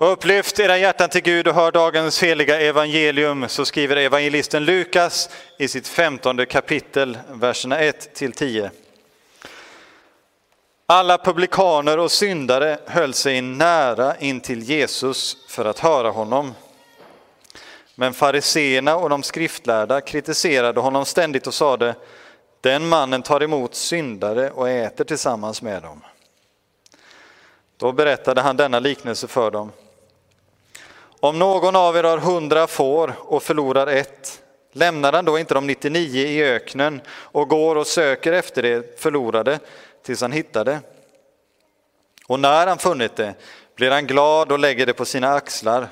Upplyft era hjärtan till Gud och hör dagens heliga evangelium, så skriver evangelisten Lukas i sitt femtonde kapitel, verserna 1 till 10. Alla publikaner och syndare höll sig nära in till Jesus för att höra honom. Men fariseerna och de skriftlärda kritiserade honom ständigt och sade, den mannen tar emot syndare och äter tillsammans med dem. Då berättade han denna liknelse för dem. Om någon av er har hundra får och förlorar ett, lämnar han då inte de 99 i öknen och går och söker efter det förlorade tills han hittar det? Och när han funnit det blir han glad och lägger det på sina axlar.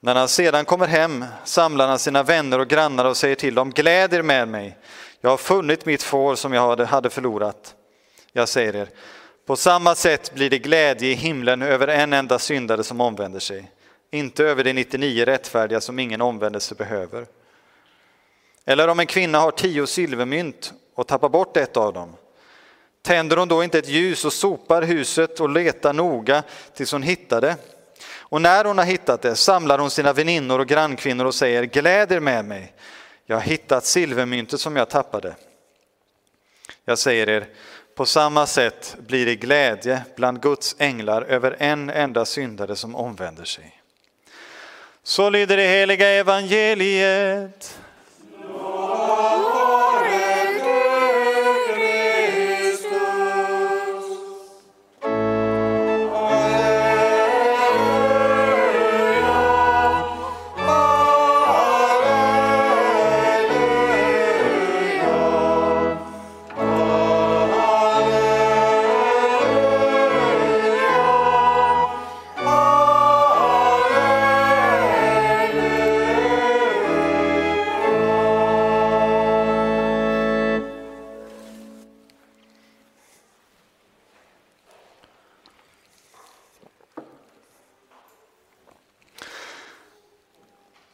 När han sedan kommer hem samlar han sina vänner och grannar och säger till dem, gläd er med mig, jag har funnit mitt får som jag hade förlorat. Jag säger er, på samma sätt blir det glädje i himlen över en enda syndare som omvänder sig inte över de 99 rättfärdiga som ingen omvändelse behöver. Eller om en kvinna har tio silvermynt och tappar bort ett av dem, tänder hon då inte ett ljus och sopar huset och letar noga tills hon hittar det? Och när hon har hittat det samlar hon sina väninnor och grannkvinnor och säger gläd er med mig, jag har hittat silvermyntet som jag tappade. Jag säger er, på samma sätt blir det glädje bland Guds änglar över en enda syndare som omvänder sig. Så lyder det heliga evangeliet.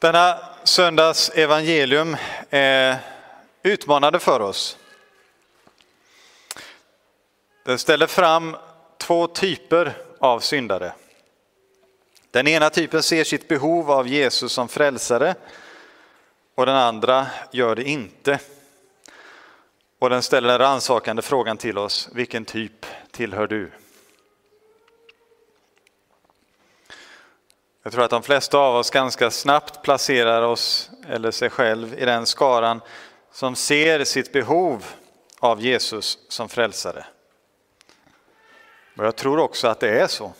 Denna söndags evangelium är utmanande för oss. Den ställer fram två typer av syndare. Den ena typen ser sitt behov av Jesus som frälsare och den andra gör det inte. Och den ställer den rannsakande frågan till oss, vilken typ tillhör du? Jag tror att de flesta av oss ganska snabbt placerar oss, eller sig själv, i den skaran som ser sitt behov av Jesus som frälsare. Och jag tror också att det är så.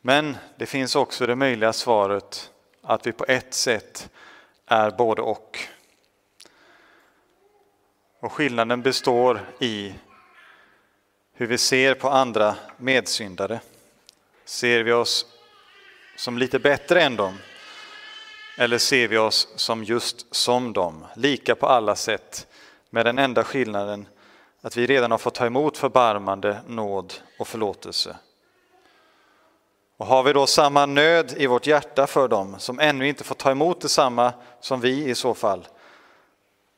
Men det finns också det möjliga svaret att vi på ett sätt är både och. Och skillnaden består i hur vi ser på andra medsyndare. Ser vi oss som lite bättre än dem? Eller ser vi oss som just som dem, lika på alla sätt, med den enda skillnaden att vi redan har fått ta emot förbarmande, nåd och förlåtelse. Och har vi då samma nöd i vårt hjärta för dem som ännu inte fått ta emot detsamma som vi i så fall,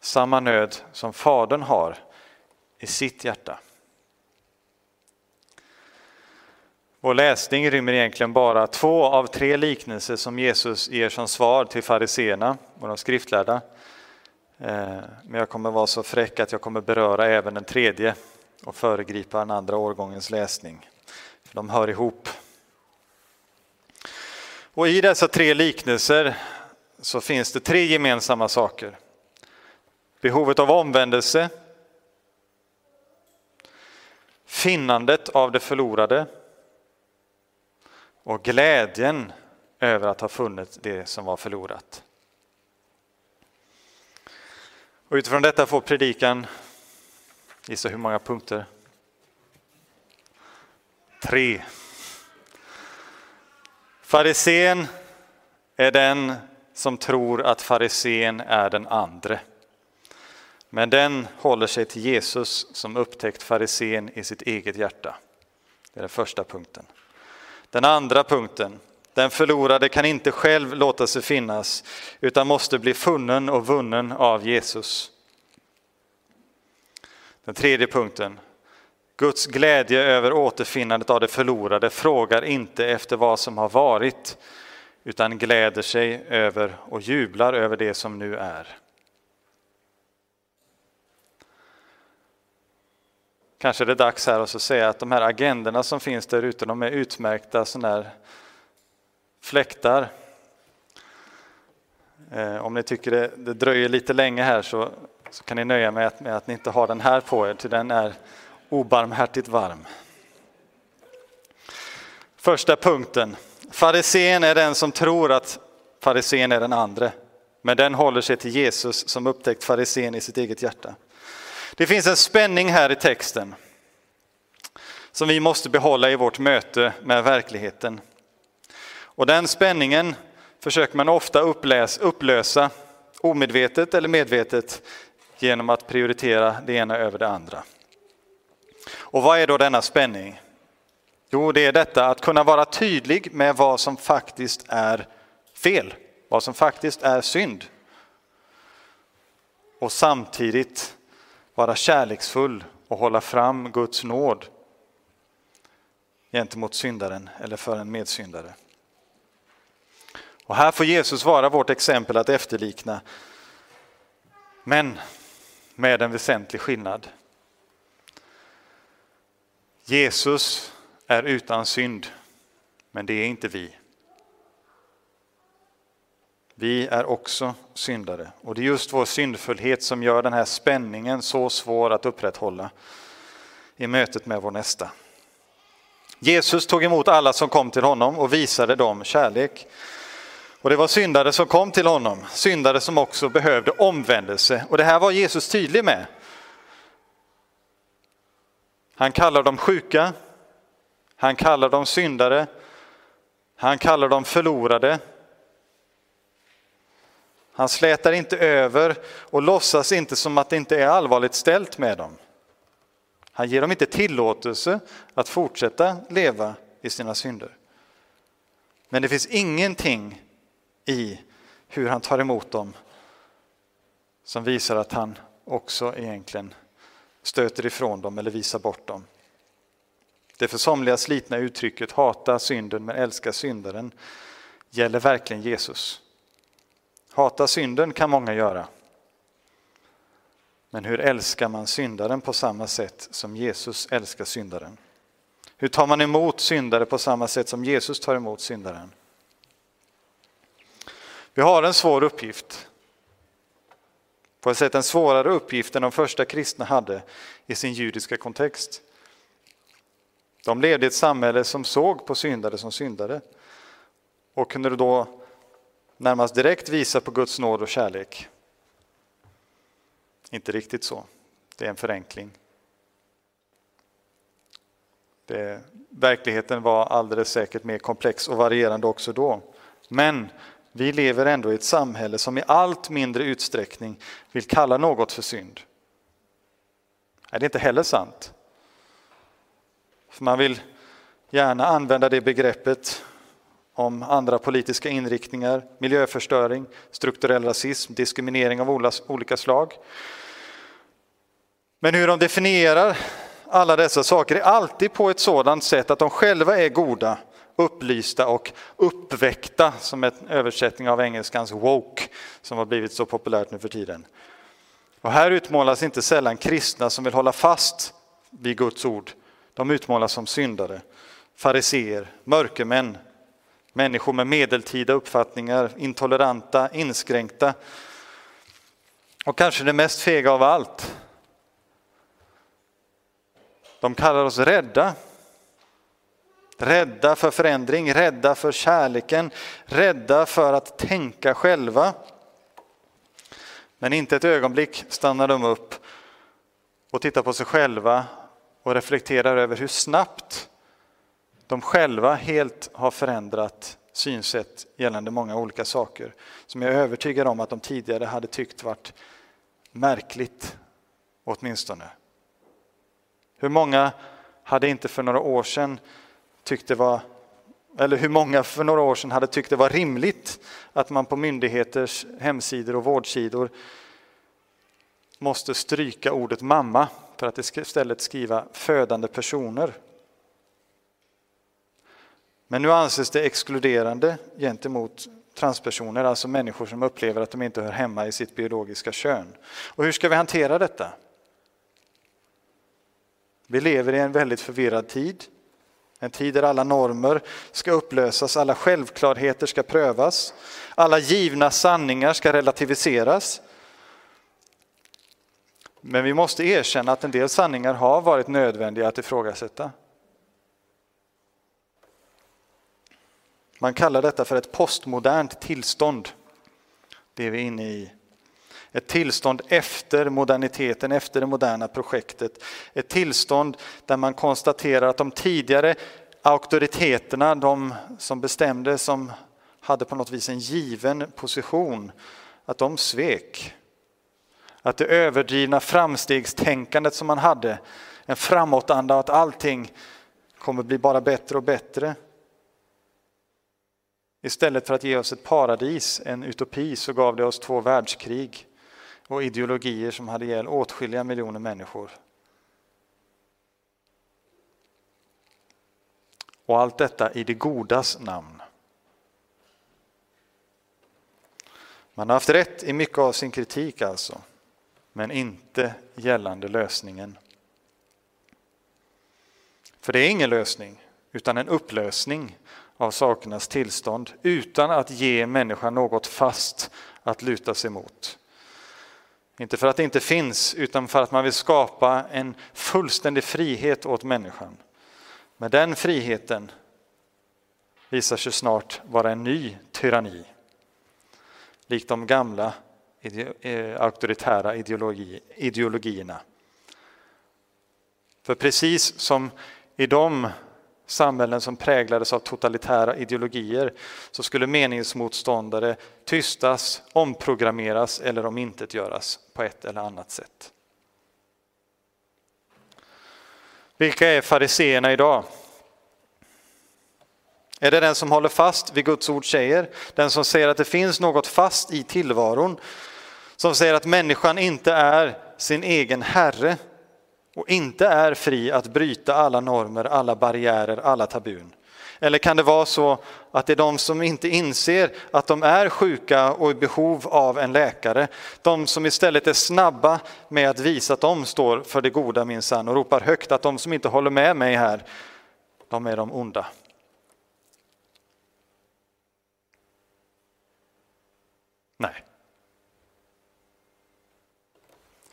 samma nöd som Fadern har i sitt hjärta. Vår läsning rymmer egentligen bara två av tre liknelser som Jesus ger som svar till fariseerna och de skriftlärda. Eh, men jag kommer vara så fräck att jag kommer beröra även den tredje och föregripa den andra årgångens läsning. de hör ihop. Och I dessa tre liknelser så finns det tre gemensamma saker. Behovet av omvändelse, finnandet av det förlorade och glädjen över att ha funnit det som var förlorat. Och utifrån detta får predikan, gissa hur många punkter? Tre. Farisén är den som tror att farisén är den andre. Men den håller sig till Jesus som upptäckt farisén i sitt eget hjärta. Det är den första punkten. Den andra punkten. Den förlorade kan inte själv låta sig finnas utan måste bli funnen och vunnen av Jesus. Den tredje punkten. Guds glädje över återfinnandet av det förlorade frågar inte efter vad som har varit utan gläder sig över och jublar över det som nu är. Kanske är det dags här att säga att de här agendorna som finns där ute, de är utmärkta sådana här fläktar. Eh, om ni tycker det, det, dröjer lite länge här så, så kan ni nöja med att, med att ni inte har den här på er, till den är obarmhärtigt varm. Första punkten. Farisén är den som tror att farisén är den andre, men den håller sig till Jesus som upptäckt farisén i sitt eget hjärta. Det finns en spänning här i texten som vi måste behålla i vårt möte med verkligheten. Och den spänningen försöker man ofta uppläs, upplösa, omedvetet eller medvetet, genom att prioritera det ena över det andra. Och vad är då denna spänning? Jo, det är detta att kunna vara tydlig med vad som faktiskt är fel, vad som faktiskt är synd. Och samtidigt vara kärleksfull och hålla fram Guds nåd gentemot syndaren eller för en medsyndare. Och här får Jesus vara vårt exempel att efterlikna, men med en väsentlig skillnad. Jesus är utan synd, men det är inte vi. Vi är också syndare och det är just vår syndfullhet som gör den här spänningen så svår att upprätthålla i mötet med vår nästa. Jesus tog emot alla som kom till honom och visade dem kärlek. Och det var syndare som kom till honom, syndare som också behövde omvändelse. Och det här var Jesus tydlig med. Han kallar dem sjuka, han kallar dem syndare, han kallar dem förlorade. Han slätar inte över och låtsas inte som att det inte är allvarligt ställt med dem. Han ger dem inte tillåtelse att fortsätta leva i sina synder. Men det finns ingenting i hur han tar emot dem som visar att han också egentligen stöter ifrån dem eller visar bort dem. Det för somliga slitna uttrycket hata synden men älska syndaren gäller verkligen Jesus. Hata synden kan många göra. Men hur älskar man syndaren på samma sätt som Jesus älskar syndaren? Hur tar man emot syndare på samma sätt som Jesus tar emot syndaren? Vi har en svår uppgift. På ett sätt en svårare uppgift än de första kristna hade i sin judiska kontext. De levde i ett samhälle som såg på syndare som syndare och kunde då närmast direkt visa på Guds nåd och kärlek. Inte riktigt så. Det är en förenkling. Det, verkligheten var alldeles säkert mer komplex och varierande också då. Men vi lever ändå i ett samhälle som i allt mindre utsträckning vill kalla något för synd. Nej, det är inte heller sant. För man vill gärna använda det begreppet om andra politiska inriktningar, miljöförstöring, strukturell rasism, diskriminering av olika slag. Men hur de definierar alla dessa saker är alltid på ett sådant sätt att de själva är goda, upplysta och uppväckta, som en översättning av engelskans woke, som har blivit så populärt nu för tiden. Och här utmålas inte sällan kristna som vill hålla fast vid Guds ord. De utmålas som syndare, fariseer, mörkermän, människor med medeltida uppfattningar, intoleranta, inskränkta. Och kanske det mest fega av allt, de kallar oss rädda. Rädda för förändring, rädda för kärleken, rädda för att tänka själva. Men inte ett ögonblick stannar de upp och tittar på sig själva och reflekterar över hur snabbt de själva helt har förändrat synsätt gällande många olika saker som jag är övertygad om att de tidigare hade tyckt varit märkligt åtminstone. Hur många hade inte för några år sedan tyckt det var eller hur många för några år sedan hade tyckt det var rimligt att man på myndigheters hemsidor och vårdsidor måste stryka ordet mamma för att istället skriva födande personer. Men nu anses det exkluderande gentemot transpersoner, alltså människor som upplever att de inte hör hemma i sitt biologiska kön. Och hur ska vi hantera detta? Vi lever i en väldigt förvirrad tid. En tid där alla normer ska upplösas, alla självklarheter ska prövas, alla givna sanningar ska relativiseras. Men vi måste erkänna att en del sanningar har varit nödvändiga att ifrågasätta. Man kallar detta för ett postmodernt tillstånd, det är vi inne i. Ett tillstånd efter moderniteten, efter det moderna projektet. Ett tillstånd där man konstaterar att de tidigare auktoriteterna, de som bestämde, som hade på något vis en given position, att de svek. Att det överdrivna framstegstänkandet som man hade, en framåtanda att allting kommer bli bara bättre och bättre. Istället för att ge oss ett paradis, en utopi, så gav det oss två världskrig och ideologier som hade ihjäl åtskilliga miljoner människor. Och allt detta i det godas namn. Man har haft rätt i mycket av sin kritik alltså, men inte gällande lösningen. För det är ingen lösning, utan en upplösning av sakernas tillstånd utan att ge människan något fast att luta sig mot. Inte för att det inte finns, utan för att man vill skapa en fullständig frihet åt människan. Men den friheten visar sig snart vara en ny tyranni. Likt de gamla ide eh, auktoritära ideologi, ideologierna. För precis som i de samhällen som präglades av totalitära ideologier så skulle meningsmotståndare tystas, omprogrammeras eller omintetgöras på ett eller annat sätt. Vilka är fariseerna idag? Är det den som håller fast vid Guds ord säger? Den som säger att det finns något fast i tillvaron? Som säger att människan inte är sin egen herre och inte är fri att bryta alla normer, alla barriärer, alla tabun? Eller kan det vara så att det är de som inte inser att de är sjuka och i behov av en läkare, de som istället är snabba med att visa att de står för det goda minsann och ropar högt att de som inte håller med mig här, de är de onda. Nej.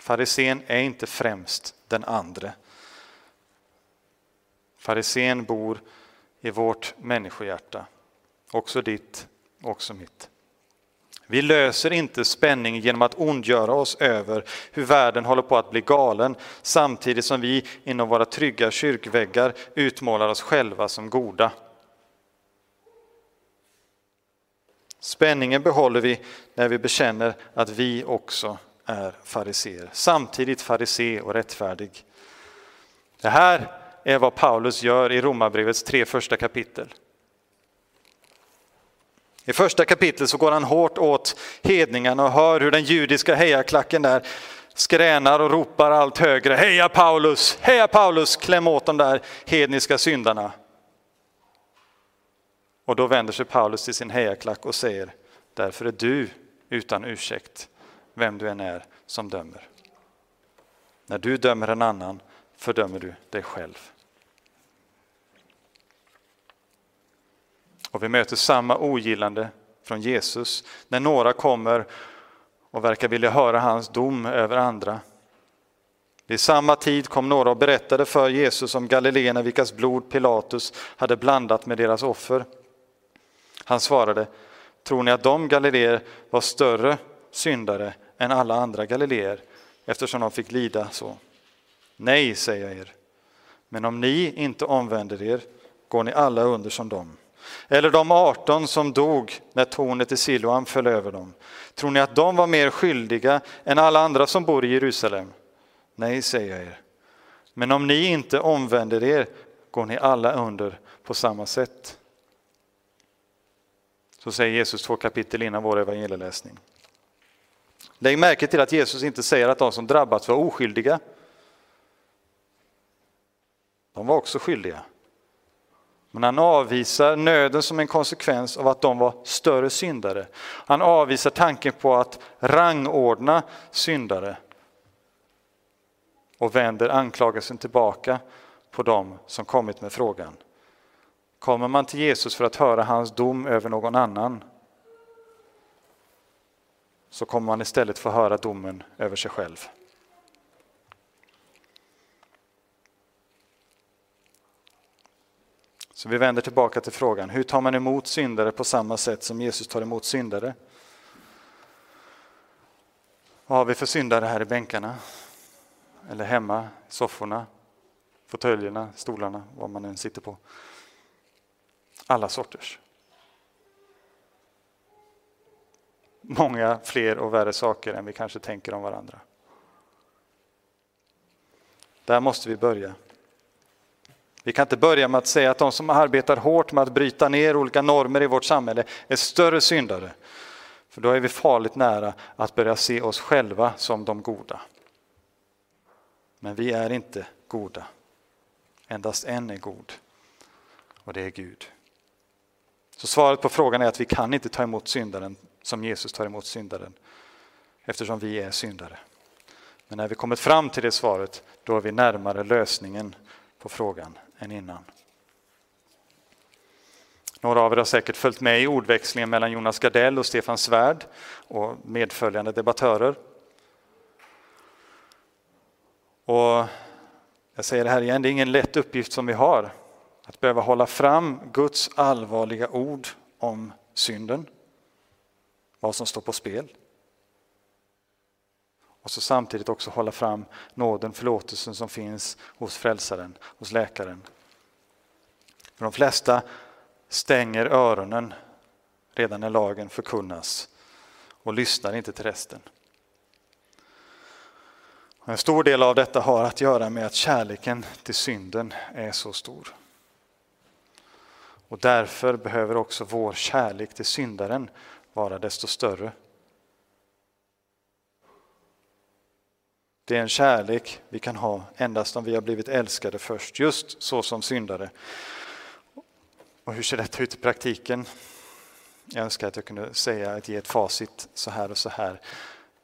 Farisén är inte främst den andre. Farisén bor i vårt människohjärta, också ditt, också mitt. Vi löser inte spänning genom att ondgöra oss över hur världen håller på att bli galen samtidigt som vi inom våra trygga kyrkväggar utmålar oss själva som goda. Spänningen behåller vi när vi bekänner att vi också är fariser, Samtidigt farisé och rättfärdig. Det här är vad Paulus gör i Romarbrevets tre första kapitel. I första kapitlet så går han hårt åt hedningarna och hör hur den judiska hejaklacken där skränar och ropar allt högre. Heja Paulus, heja Paulus, kläm åt de där hedniska syndarna. Och då vänder sig Paulus till sin hejaklack och säger, därför är du utan ursäkt, vem du än är som dömer. När du dömer en annan fördömer du dig själv. Och vi möter samma ogillande från Jesus när några kommer och verkar vilja höra hans dom över andra. Vid samma tid kom några och berättade för Jesus om galileerna vilkas blod Pilatus hade blandat med deras offer. Han svarade, tror ni att de galileer var större syndare än alla andra galileer eftersom de fick lida så? Nej, säger jag er. Men om ni inte omvänder er går ni alla under som dem. Eller de 18 som dog när tornet i Siloam föll över dem. Tror ni att de var mer skyldiga än alla andra som bor i Jerusalem? Nej, säger jag er. Men om ni inte omvänder er går ni alla under på samma sätt. Så säger Jesus två kapitel innan vår evangelieläsning. Lägg märke till att Jesus inte säger att de som drabbats var oskyldiga. De var också skyldiga. Men han avvisar nöden som en konsekvens av att de var större syndare. Han avvisar tanken på att rangordna syndare och vänder anklagelsen tillbaka på dem som kommit med frågan. Kommer man till Jesus för att höra hans dom över någon annan så kommer man istället få höra domen över sig själv. Så vi vänder tillbaka till frågan, hur tar man emot syndare på samma sätt som Jesus tar emot syndare? Vad har vi för syndare här i bänkarna? Eller hemma, i sofforna, fåtöljerna, stolarna, vad man än sitter på. Alla sorters. Många fler och värre saker än vi kanske tänker om varandra. Där måste vi börja. Vi kan inte börja med att säga att de som arbetar hårt med att bryta ner olika normer i vårt samhälle är större syndare. För då är vi farligt nära att börja se oss själva som de goda. Men vi är inte goda. Endast en är god och det är Gud. Så svaret på frågan är att vi kan inte ta emot syndaren som Jesus tar emot syndaren eftersom vi är syndare. Men när vi kommit fram till det svaret, då är vi närmare lösningen på frågan än innan. Några av er har säkert följt med i ordväxlingen mellan Jonas Gardell och Stefan Svärd och medföljande debattörer. Och jag säger det här igen, det är ingen lätt uppgift som vi har. Att behöva hålla fram Guds allvarliga ord om synden, vad som står på spel. Och så samtidigt också hålla fram nåden, förlåtelsen som finns hos frälsaren, hos läkaren. För de flesta stänger öronen redan när lagen förkunnas och lyssnar inte till resten. En stor del av detta har att göra med att kärleken till synden är så stor. Och därför behöver också vår kärlek till syndaren vara desto större. Det är en kärlek vi kan ha endast om vi har blivit älskade först, just så som syndare. Och hur ser detta ut i praktiken? Jag önskar att jag kunde säga att ge ett facit så här och så här.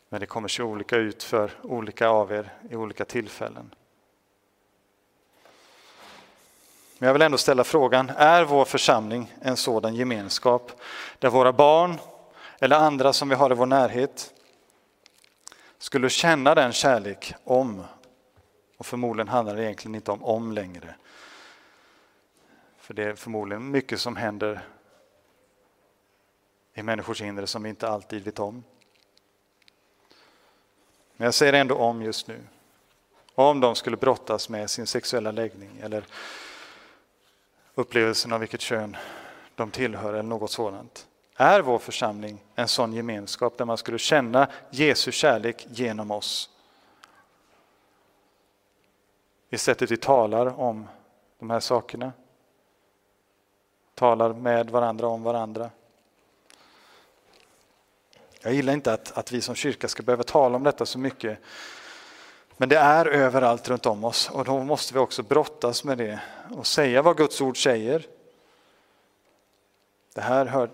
Men det kommer se olika ut för olika av er i olika tillfällen. Men jag vill ändå ställa frågan, är vår församling en sådan gemenskap där våra barn eller andra som vi har i vår närhet skulle känna den kärlek om, och förmodligen handlar det egentligen inte om om längre, för det är förmodligen mycket som händer i människors inre som vi inte alltid vet om. Men jag säger ändå om just nu. Om de skulle brottas med sin sexuella läggning eller upplevelsen av vilket kön de tillhör eller något sådant. Är vår församling en sån gemenskap där man skulle känna Jesu kärlek genom oss? I sättet vi talar om de här sakerna. Talar med varandra om varandra. Jag gillar inte att, att vi som kyrka ska behöva tala om detta så mycket. Men det är överallt runt om oss och då måste vi också brottas med det och säga vad Guds ord säger. Det här hör,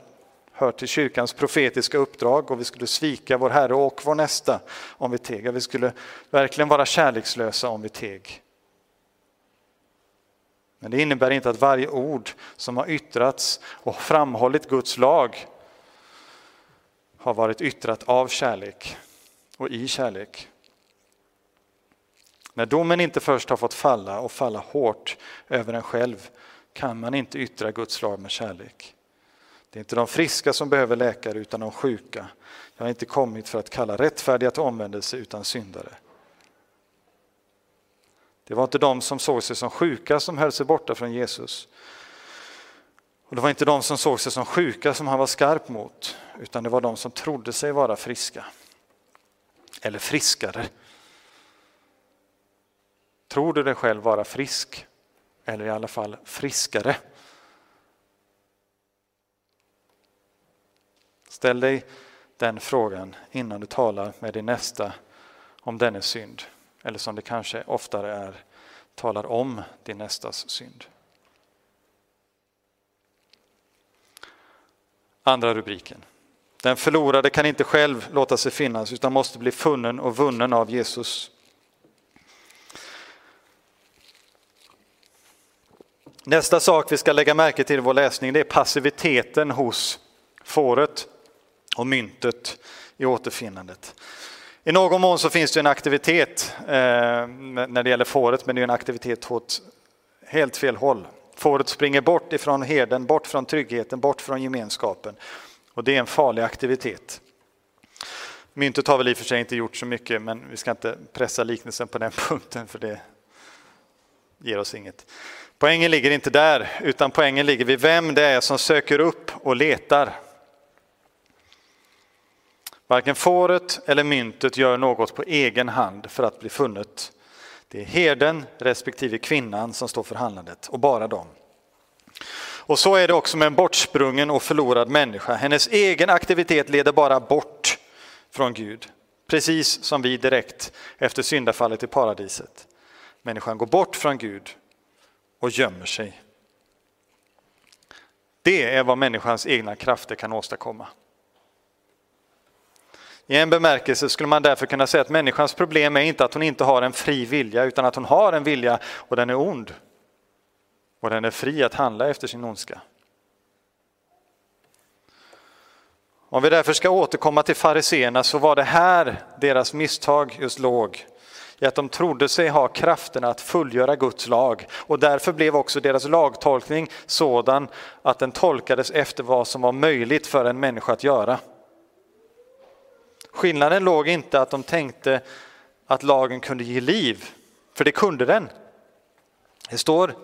hör till kyrkans profetiska uppdrag och vi skulle svika vår Herre och vår nästa om vi teg. Vi skulle verkligen vara kärlekslösa om vi teg. Men det innebär inte att varje ord som har yttrats och framhållit Guds lag har varit yttrat av kärlek och i kärlek. När domen inte först har fått falla och falla hårt över en själv kan man inte yttra Guds lag med kärlek. Det är inte de friska som behöver läkare utan de sjuka. Jag har inte kommit för att kalla rättfärdiga till omvändelse utan syndare. Det var inte de som såg sig som sjuka som höll sig borta från Jesus. Och Det var inte de som såg sig som sjuka som han var skarp mot, utan det var de som trodde sig vara friska. Eller friskare. Tror du dig själv vara frisk? Eller i alla fall friskare? Ställ dig den frågan innan du talar med din nästa om dennes synd. Eller som det kanske oftare är, talar om din nästas synd. Andra rubriken. Den förlorade kan inte själv låta sig finnas utan måste bli funnen och vunnen av Jesus. Nästa sak vi ska lägga märke till i vår läsning det är passiviteten hos fåret och myntet i återfinnandet. I någon mån så finns det en aktivitet eh, när det gäller fåret, men det är en aktivitet åt helt fel håll. Fåret springer bort ifrån herden, bort från tryggheten, bort från gemenskapen. Och det är en farlig aktivitet. Myntet har väl i och för sig inte gjort så mycket, men vi ska inte pressa liknelsen på den punkten, för det ger oss inget. Poängen ligger inte där, utan poängen ligger vid vem det är som söker upp och letar. Varken fåret eller myntet gör något på egen hand för att bli funnet. Det är herden respektive kvinnan som står för handlandet och bara dem. Och så är det också med en bortsprungen och förlorad människa. Hennes egen aktivitet leder bara bort från Gud, precis som vi direkt efter syndafallet i paradiset. Människan går bort från Gud och gömmer sig. Det är vad människans egna krafter kan åstadkomma. I en bemärkelse skulle man därför kunna säga att människans problem är inte att hon inte har en fri vilja utan att hon har en vilja och den är ond. Och den är fri att handla efter sin ondska. Om vi därför ska återkomma till fariseerna så var det här deras misstag just låg. I att de trodde sig ha krafterna att fullgöra Guds lag och därför blev också deras lagtolkning sådan att den tolkades efter vad som var möjligt för en människa att göra. Skillnaden låg inte att de tänkte att lagen kunde ge liv, för det kunde den. Det står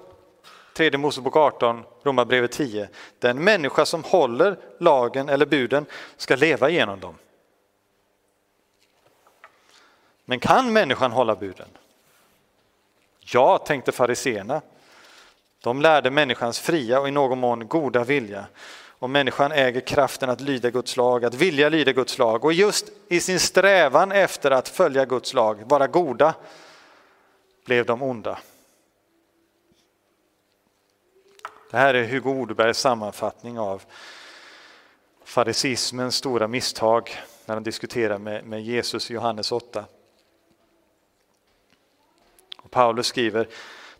3 Mosebok 18, Romarbrevet 10. Den människa som håller lagen eller buden ska leva genom dem. Men kan människan hålla buden? Ja, tänkte fariseerna. De lärde människans fria och i någon mån goda vilja och människan äger kraften att lyda Guds lag, att vilja lyda Guds lag. Och just i sin strävan efter att följa Guds lag, vara goda, blev de onda. Det här är Hugo Odebergs sammanfattning av farisismens stora misstag när han diskuterar med, med Jesus i Johannes 8. Och Paulus skriver,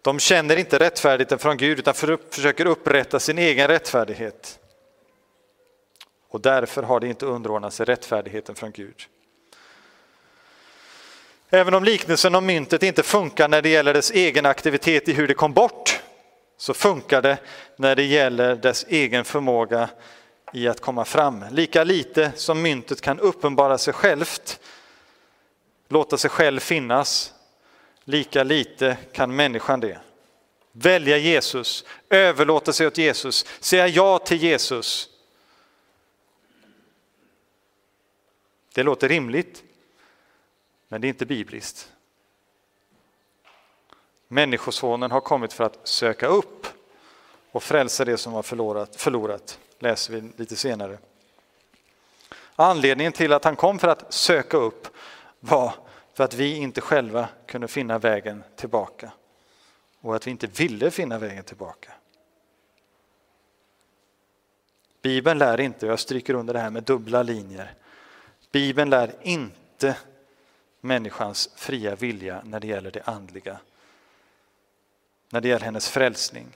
de känner inte rättfärdigheten från Gud utan för, försöker upprätta sin egen rättfärdighet och därför har det inte underordnat sig rättfärdigheten från Gud. Även om liknelsen om myntet inte funkar när det gäller dess egen aktivitet i hur det kom bort, så funkar det när det gäller dess egen förmåga i att komma fram. Lika lite som myntet kan uppenbara sig självt, låta sig själv finnas, lika lite kan människan det. Välja Jesus, överlåta sig åt Jesus, säga ja till Jesus Det låter rimligt, men det är inte bibliskt. Människosonen har kommit för att söka upp och frälsa det som var förlorat, förlorat, läser vi lite senare. Anledningen till att han kom för att söka upp var för att vi inte själva kunde finna vägen tillbaka och att vi inte ville finna vägen tillbaka. Bibeln lär inte, jag stryker under det här med dubbla linjer, Bibeln lär inte människans fria vilja när det gäller det andliga. När det gäller hennes frälsning.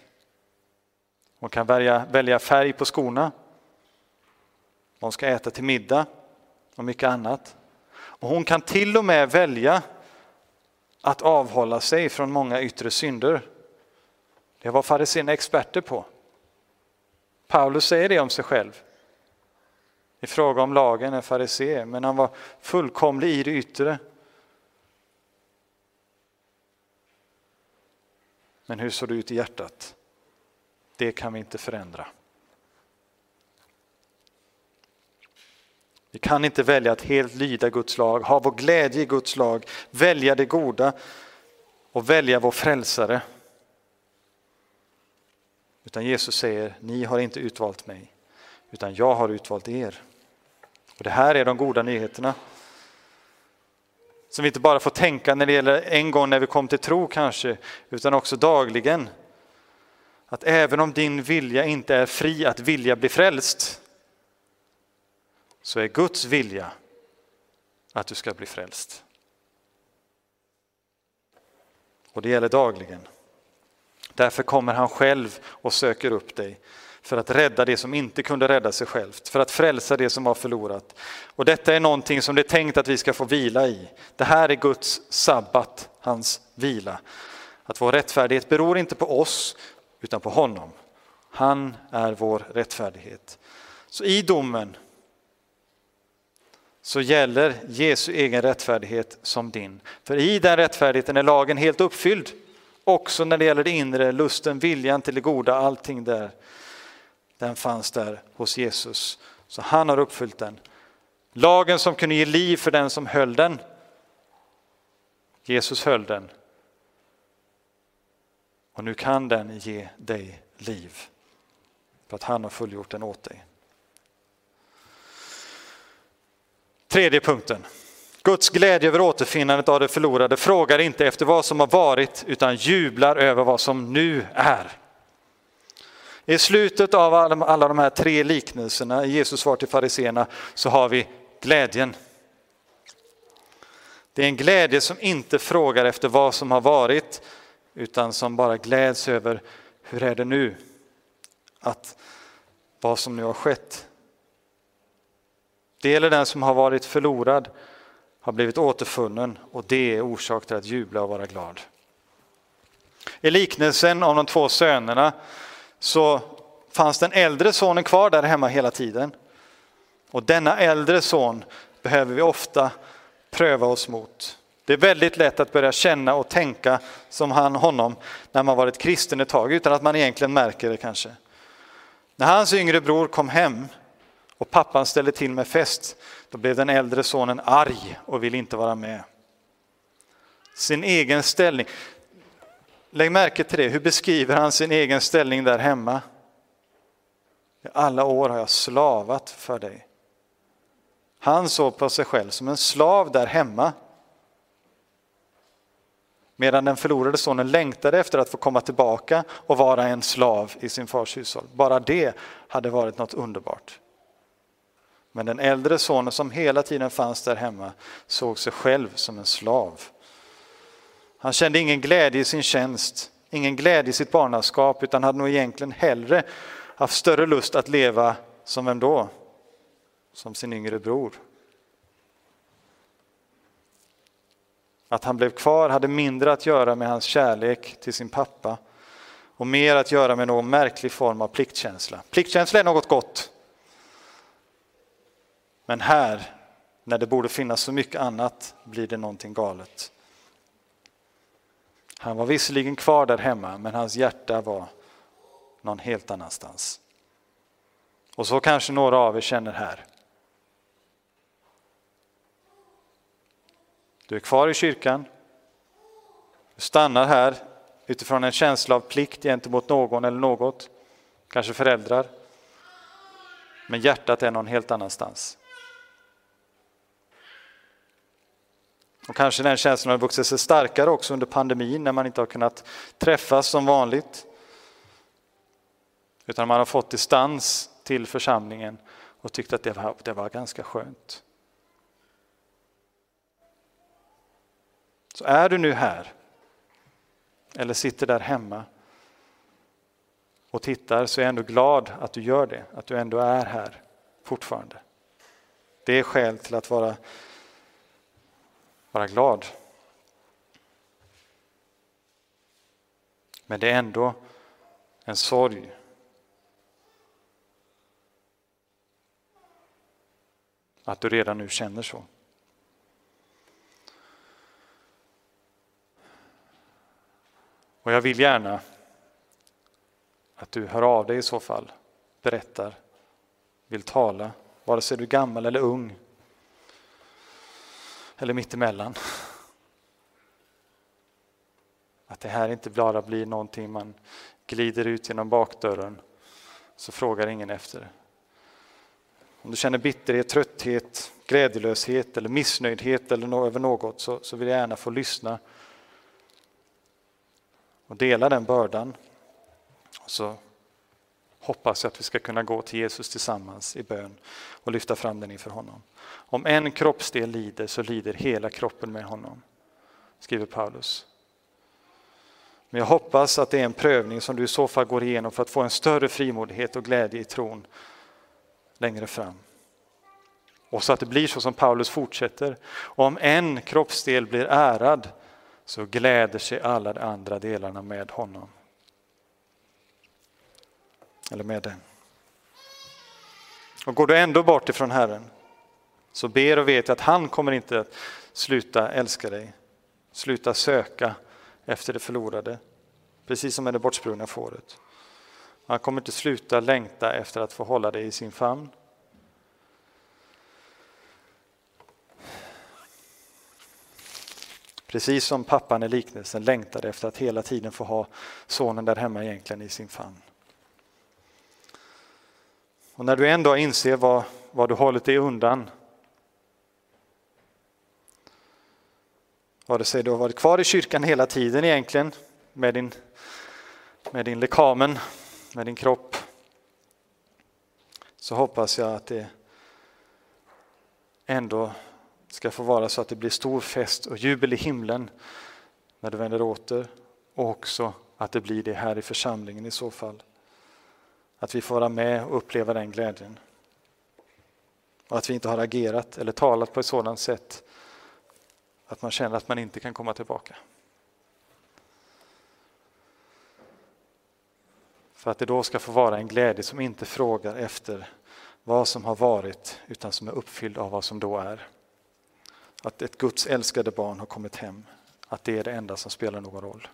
Hon kan välja, välja färg på skorna. Hon ska äta till middag och mycket annat. Och hon kan till och med välja att avhålla sig från många yttre synder. Det var fariséerna experter på. Paulus säger det om sig själv i fråga om lagen en farisé, men han var fullkomlig i det yttre. Men hur såg det ut i hjärtat? Det kan vi inte förändra. Vi kan inte välja att helt lyda Guds lag, ha vår glädje i Guds lag, välja det goda och välja vår frälsare. Utan Jesus säger, ni har inte utvalt mig, utan jag har utvalt er. Och det här är de goda nyheterna. Som vi inte bara får tänka när det gäller en gång när vi kom till tro kanske, utan också dagligen. Att även om din vilja inte är fri att vilja bli frälst, så är Guds vilja att du ska bli frälst. Och det gäller dagligen. Därför kommer han själv och söker upp dig för att rädda det som inte kunde rädda sig självt, för att frälsa det som var förlorat. Och detta är någonting som det är tänkt att vi ska få vila i. Det här är Guds sabbat, hans vila. Att vår rättfärdighet beror inte på oss, utan på honom. Han är vår rättfärdighet. Så i domen så gäller Jesu egen rättfärdighet som din. För i den rättfärdigheten är lagen helt uppfylld. Också när det gäller det inre, lusten, viljan till det goda, allting där. Den fanns där hos Jesus. Så han har uppfyllt den. Lagen som kunde ge liv för den som höll den. Jesus höll den. Och nu kan den ge dig liv. För att han har fullgjort den åt dig. Tredje punkten. Guds glädje över återfinnandet av det förlorade frågar inte efter vad som har varit utan jublar över vad som nu är. I slutet av alla de här tre liknelserna i Jesus svar till fariseerna så har vi glädjen. Det är en glädje som inte frågar efter vad som har varit utan som bara gläds över hur är det nu? Att vad som nu har skett. Det gäller den som har varit förlorad, har blivit återfunnen och det är orsak till att jubla och vara glad. I liknelsen om de två sönerna så fanns den äldre sonen kvar där hemma hela tiden. Och denna äldre son behöver vi ofta pröva oss mot. Det är väldigt lätt att börja känna och tänka som han, honom när man varit kristen ett tag utan att man egentligen märker det kanske. När hans yngre bror kom hem och pappan ställde till med fest, då blev den äldre sonen arg och ville inte vara med. Sin egen ställning. Lägg märke till det, hur beskriver han sin egen ställning där hemma? I alla år har jag slavat för dig. Han såg på sig själv som en slav där hemma. Medan den förlorade sonen längtade efter att få komma tillbaka och vara en slav i sin fars hushåll. Bara det hade varit något underbart. Men den äldre sonen som hela tiden fanns där hemma såg sig själv som en slav. Han kände ingen glädje i sin tjänst, ingen glädje i sitt barnaskap utan hade nog egentligen hellre haft större lust att leva som vem då? Som sin yngre bror. Att han blev kvar hade mindre att göra med hans kärlek till sin pappa och mer att göra med någon märklig form av pliktkänsla. Pliktkänsla är något gott. Men här, när det borde finnas så mycket annat, blir det någonting galet. Han var visserligen kvar där hemma, men hans hjärta var någon helt annanstans. Och så kanske några av er känner här. Du är kvar i kyrkan. Du stannar här utifrån en känsla av plikt gentemot någon eller något, kanske föräldrar. Men hjärtat är någon helt annanstans. Och kanske den känslan har vuxit sig starkare också under pandemin när man inte har kunnat träffas som vanligt. Utan man har fått distans till församlingen och tyckt att det var, det var ganska skönt. Så är du nu här eller sitter där hemma och tittar så är jag ändå glad att du gör det, att du ändå är här fortfarande. Det är skäl till att vara, vara glad. Men det är ändå en sorg att du redan nu känner så. Och jag vill gärna att du hör av dig i så fall, berättar, vill tala, vare sig du är gammal eller ung. Eller mittemellan. Att det här inte bara blir någonting man glider ut genom bakdörren så frågar ingen efter. Om du känner bitterhet, trötthet, glädjelöshet eller missnöjdhet eller över något så, så vill jag gärna få lyssna och dela den bördan. Så hoppas jag att vi ska kunna gå till Jesus tillsammans i bön och lyfta fram den inför honom. Om en kroppsdel lider så lider hela kroppen med honom, skriver Paulus. Men jag hoppas att det är en prövning som du i så fall går igenom för att få en större frimodighet och glädje i tron längre fram. Och så att det blir så som Paulus fortsätter. Om en kroppsdel blir ärad så gläder sig alla de andra delarna med honom. Eller med den. Och går du ändå bort ifrån Herren så ber och vet att han kommer inte att sluta älska dig, sluta söka efter det förlorade, precis som med det bortsprungna fåret. Han kommer inte sluta längta efter att få hålla dig i sin famn. Precis som pappan i liknelsen längtade efter att hela tiden få ha sonen där hemma egentligen i sin famn. Och när du en dag inser vad, vad du hållit dig undan Vare sig du har varit kvar i kyrkan hela tiden egentligen med din, med din lekamen, med din kropp. Så hoppas jag att det ändå ska få vara så att det blir stor fest och jubel i himlen när du vänder åter. Och också att det blir det här i församlingen i så fall. Att vi får vara med och uppleva den glädjen. Och att vi inte har agerat eller talat på ett sådant sätt att man känner att man inte kan komma tillbaka. För att det då ska få vara en glädje som inte frågar efter vad som har varit utan som är uppfylld av vad som då är. Att ett Guds älskade barn har kommit hem, att det är det enda som spelar någon roll.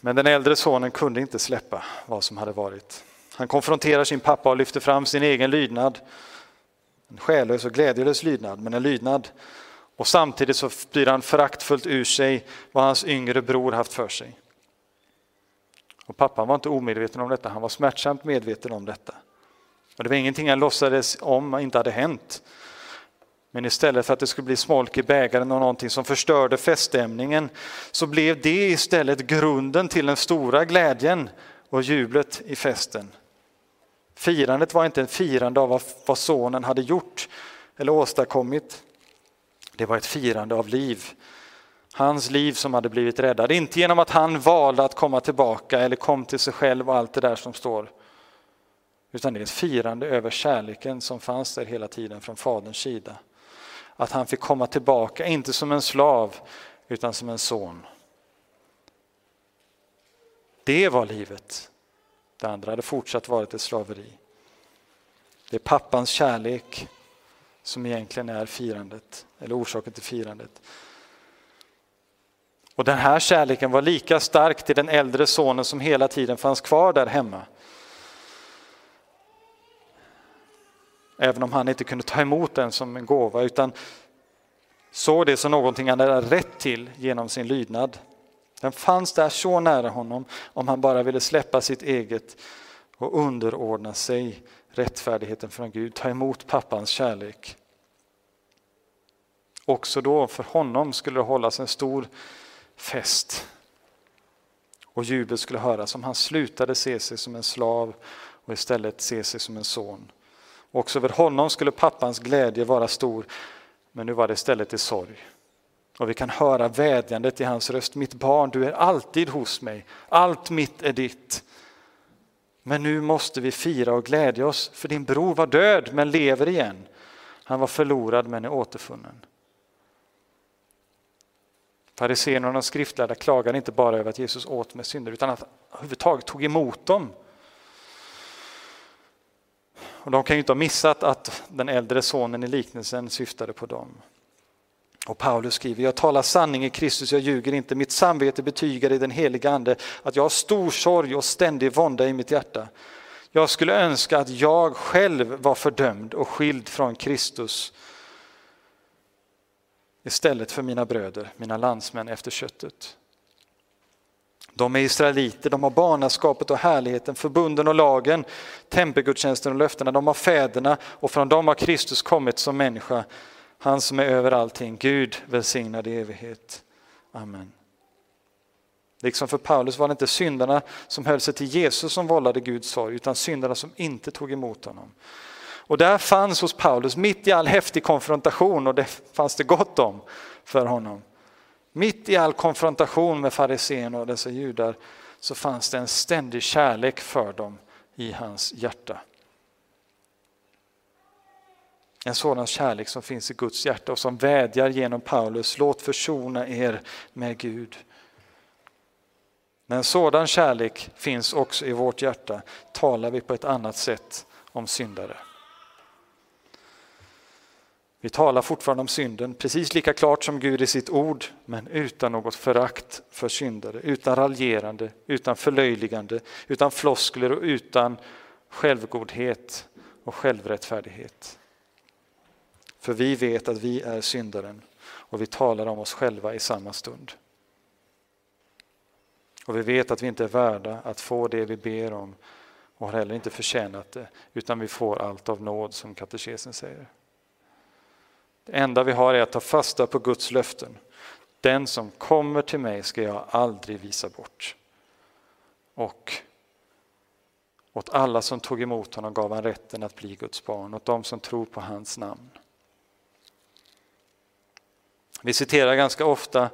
Men den äldre sonen kunde inte släppa vad som hade varit. Han konfronterar sin pappa och lyfter fram sin egen lydnad en själlös och glädjelös lydnad, men en lydnad. Och samtidigt så blir han föraktfullt ur sig vad hans yngre bror haft för sig. Och pappan var inte omedveten om detta, han var smärtsamt medveten om detta. Och det var ingenting han låtsades om inte hade hänt. Men istället för att det skulle bli smolk i bägaren och någonting som förstörde feststämningen så blev det istället grunden till den stora glädjen och jublet i festen. Firandet var inte en firande av vad sonen hade gjort eller åstadkommit. Det var ett firande av liv. Hans liv som hade blivit räddad. Inte genom att han valde att komma tillbaka eller kom till sig själv och allt det där som står. Utan det är ett firande över kärleken som fanns där hela tiden från Faderns sida. Att han fick komma tillbaka, inte som en slav utan som en son. Det var livet. Det andra hade fortsatt varit ett slaveri. Det är pappans kärlek som egentligen är firandet, eller orsaken till firandet. Och den här kärleken var lika stark till den äldre sonen som hela tiden fanns kvar där hemma. Även om han inte kunde ta emot den som en gåva utan såg det som någonting han hade rätt till genom sin lydnad. Den fanns där så nära honom om han bara ville släppa sitt eget och underordna sig rättfärdigheten från Gud, ta emot pappans kärlek. Också då för honom skulle det hållas en stor fest och jubel skulle höras om han slutade se sig som en slav och istället se sig som en son. Också över honom skulle pappans glädje vara stor, men nu var det istället i sorg. Och vi kan höra vädjandet i hans röst. Mitt barn, du är alltid hos mig. Allt mitt är ditt. Men nu måste vi fira och glädja oss, för din bror var död men lever igen. Han var förlorad men är återfunnen. Fariséerna och de skriftlärda klagade inte bara över att Jesus åt med synder utan att han överhuvudtaget tog emot dem. Och de kan ju inte ha missat att den äldre sonen i liknelsen syftade på dem. Och Paulus skriver, jag talar sanning i Kristus, jag ljuger inte. Mitt samvete betygar i den heliga Ande att jag har stor sorg och ständig vånda i mitt hjärta. Jag skulle önska att jag själv var fördömd och skild från Kristus istället för mina bröder, mina landsmän efter köttet. De är israeliter, de har barnaskapet och härligheten, förbunden och lagen, tempelgudstjänsten och löftena. De har fäderna och från dem har Kristus kommit som människa. Han som är över allting. Gud välsignad i evighet. Amen. Liksom för Paulus var det inte syndarna som höll sig till Jesus som vållade Guds sorg, utan syndarna som inte tog emot honom. Och där fanns hos Paulus, mitt i all häftig konfrontation, och det fanns det gott om för honom. Mitt i all konfrontation med fariséerna och dessa judar så fanns det en ständig kärlek för dem i hans hjärta. En sådan kärlek som finns i Guds hjärta och som vädjar genom Paulus, låt försona er med Gud. När en sådan kärlek finns också i vårt hjärta talar vi på ett annat sätt om syndare. Vi talar fortfarande om synden, precis lika klart som Gud i sitt ord, men utan något förakt för syndare, utan raljerande, utan förlöjligande, utan floskler och utan självgodhet och självrättfärdighet. För vi vet att vi är syndaren och vi talar om oss själva i samma stund. Och vi vet att vi inte är värda att få det vi ber om och har heller inte förtjänat det, utan vi får allt av nåd som katekesen säger. Det enda vi har är att ta fasta på Guds löften. Den som kommer till mig ska jag aldrig visa bort. Och åt alla som tog emot honom gav han rätten att bli Guds barn, åt dem som tror på hans namn. Vi citerar ganska ofta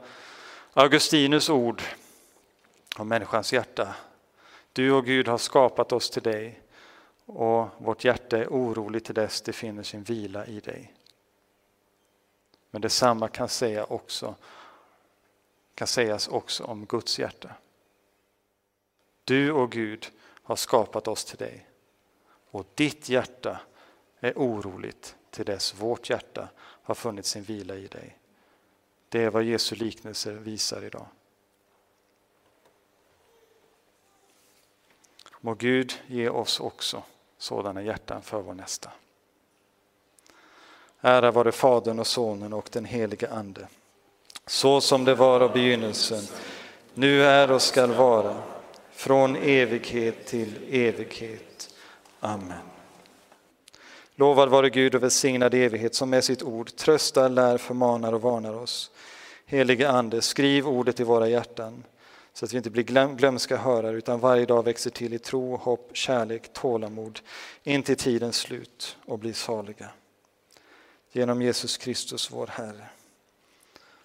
Augustinus ord om människans hjärta. Du och Gud har skapat oss till dig och vårt hjärta är oroligt till dess det finner sin vila i dig. Men detsamma kan, säga också, kan sägas också om Guds hjärta. Du och Gud har skapat oss till dig och ditt hjärta är oroligt till dess vårt hjärta har funnit sin vila i dig. Det är vad Jesu liknelse visar idag. Må Gud ge oss också sådana hjärtan för vår nästa. Ära vare Fadern och Sonen och den helige Ande. Så som det var av begynnelsen, nu är och skall vara, från evighet till evighet. Amen. Lovad vare Gud och välsignad evighet som med sitt ord tröstar, lär, förmanar och varnar oss. Helige Ande, skriv ordet i våra hjärtan så att vi inte blir glömska hörare utan varje dag växer till i tro, hopp, kärlek, tålamod in till tidens slut och blir saliga. Genom Jesus Kristus, vår Herre.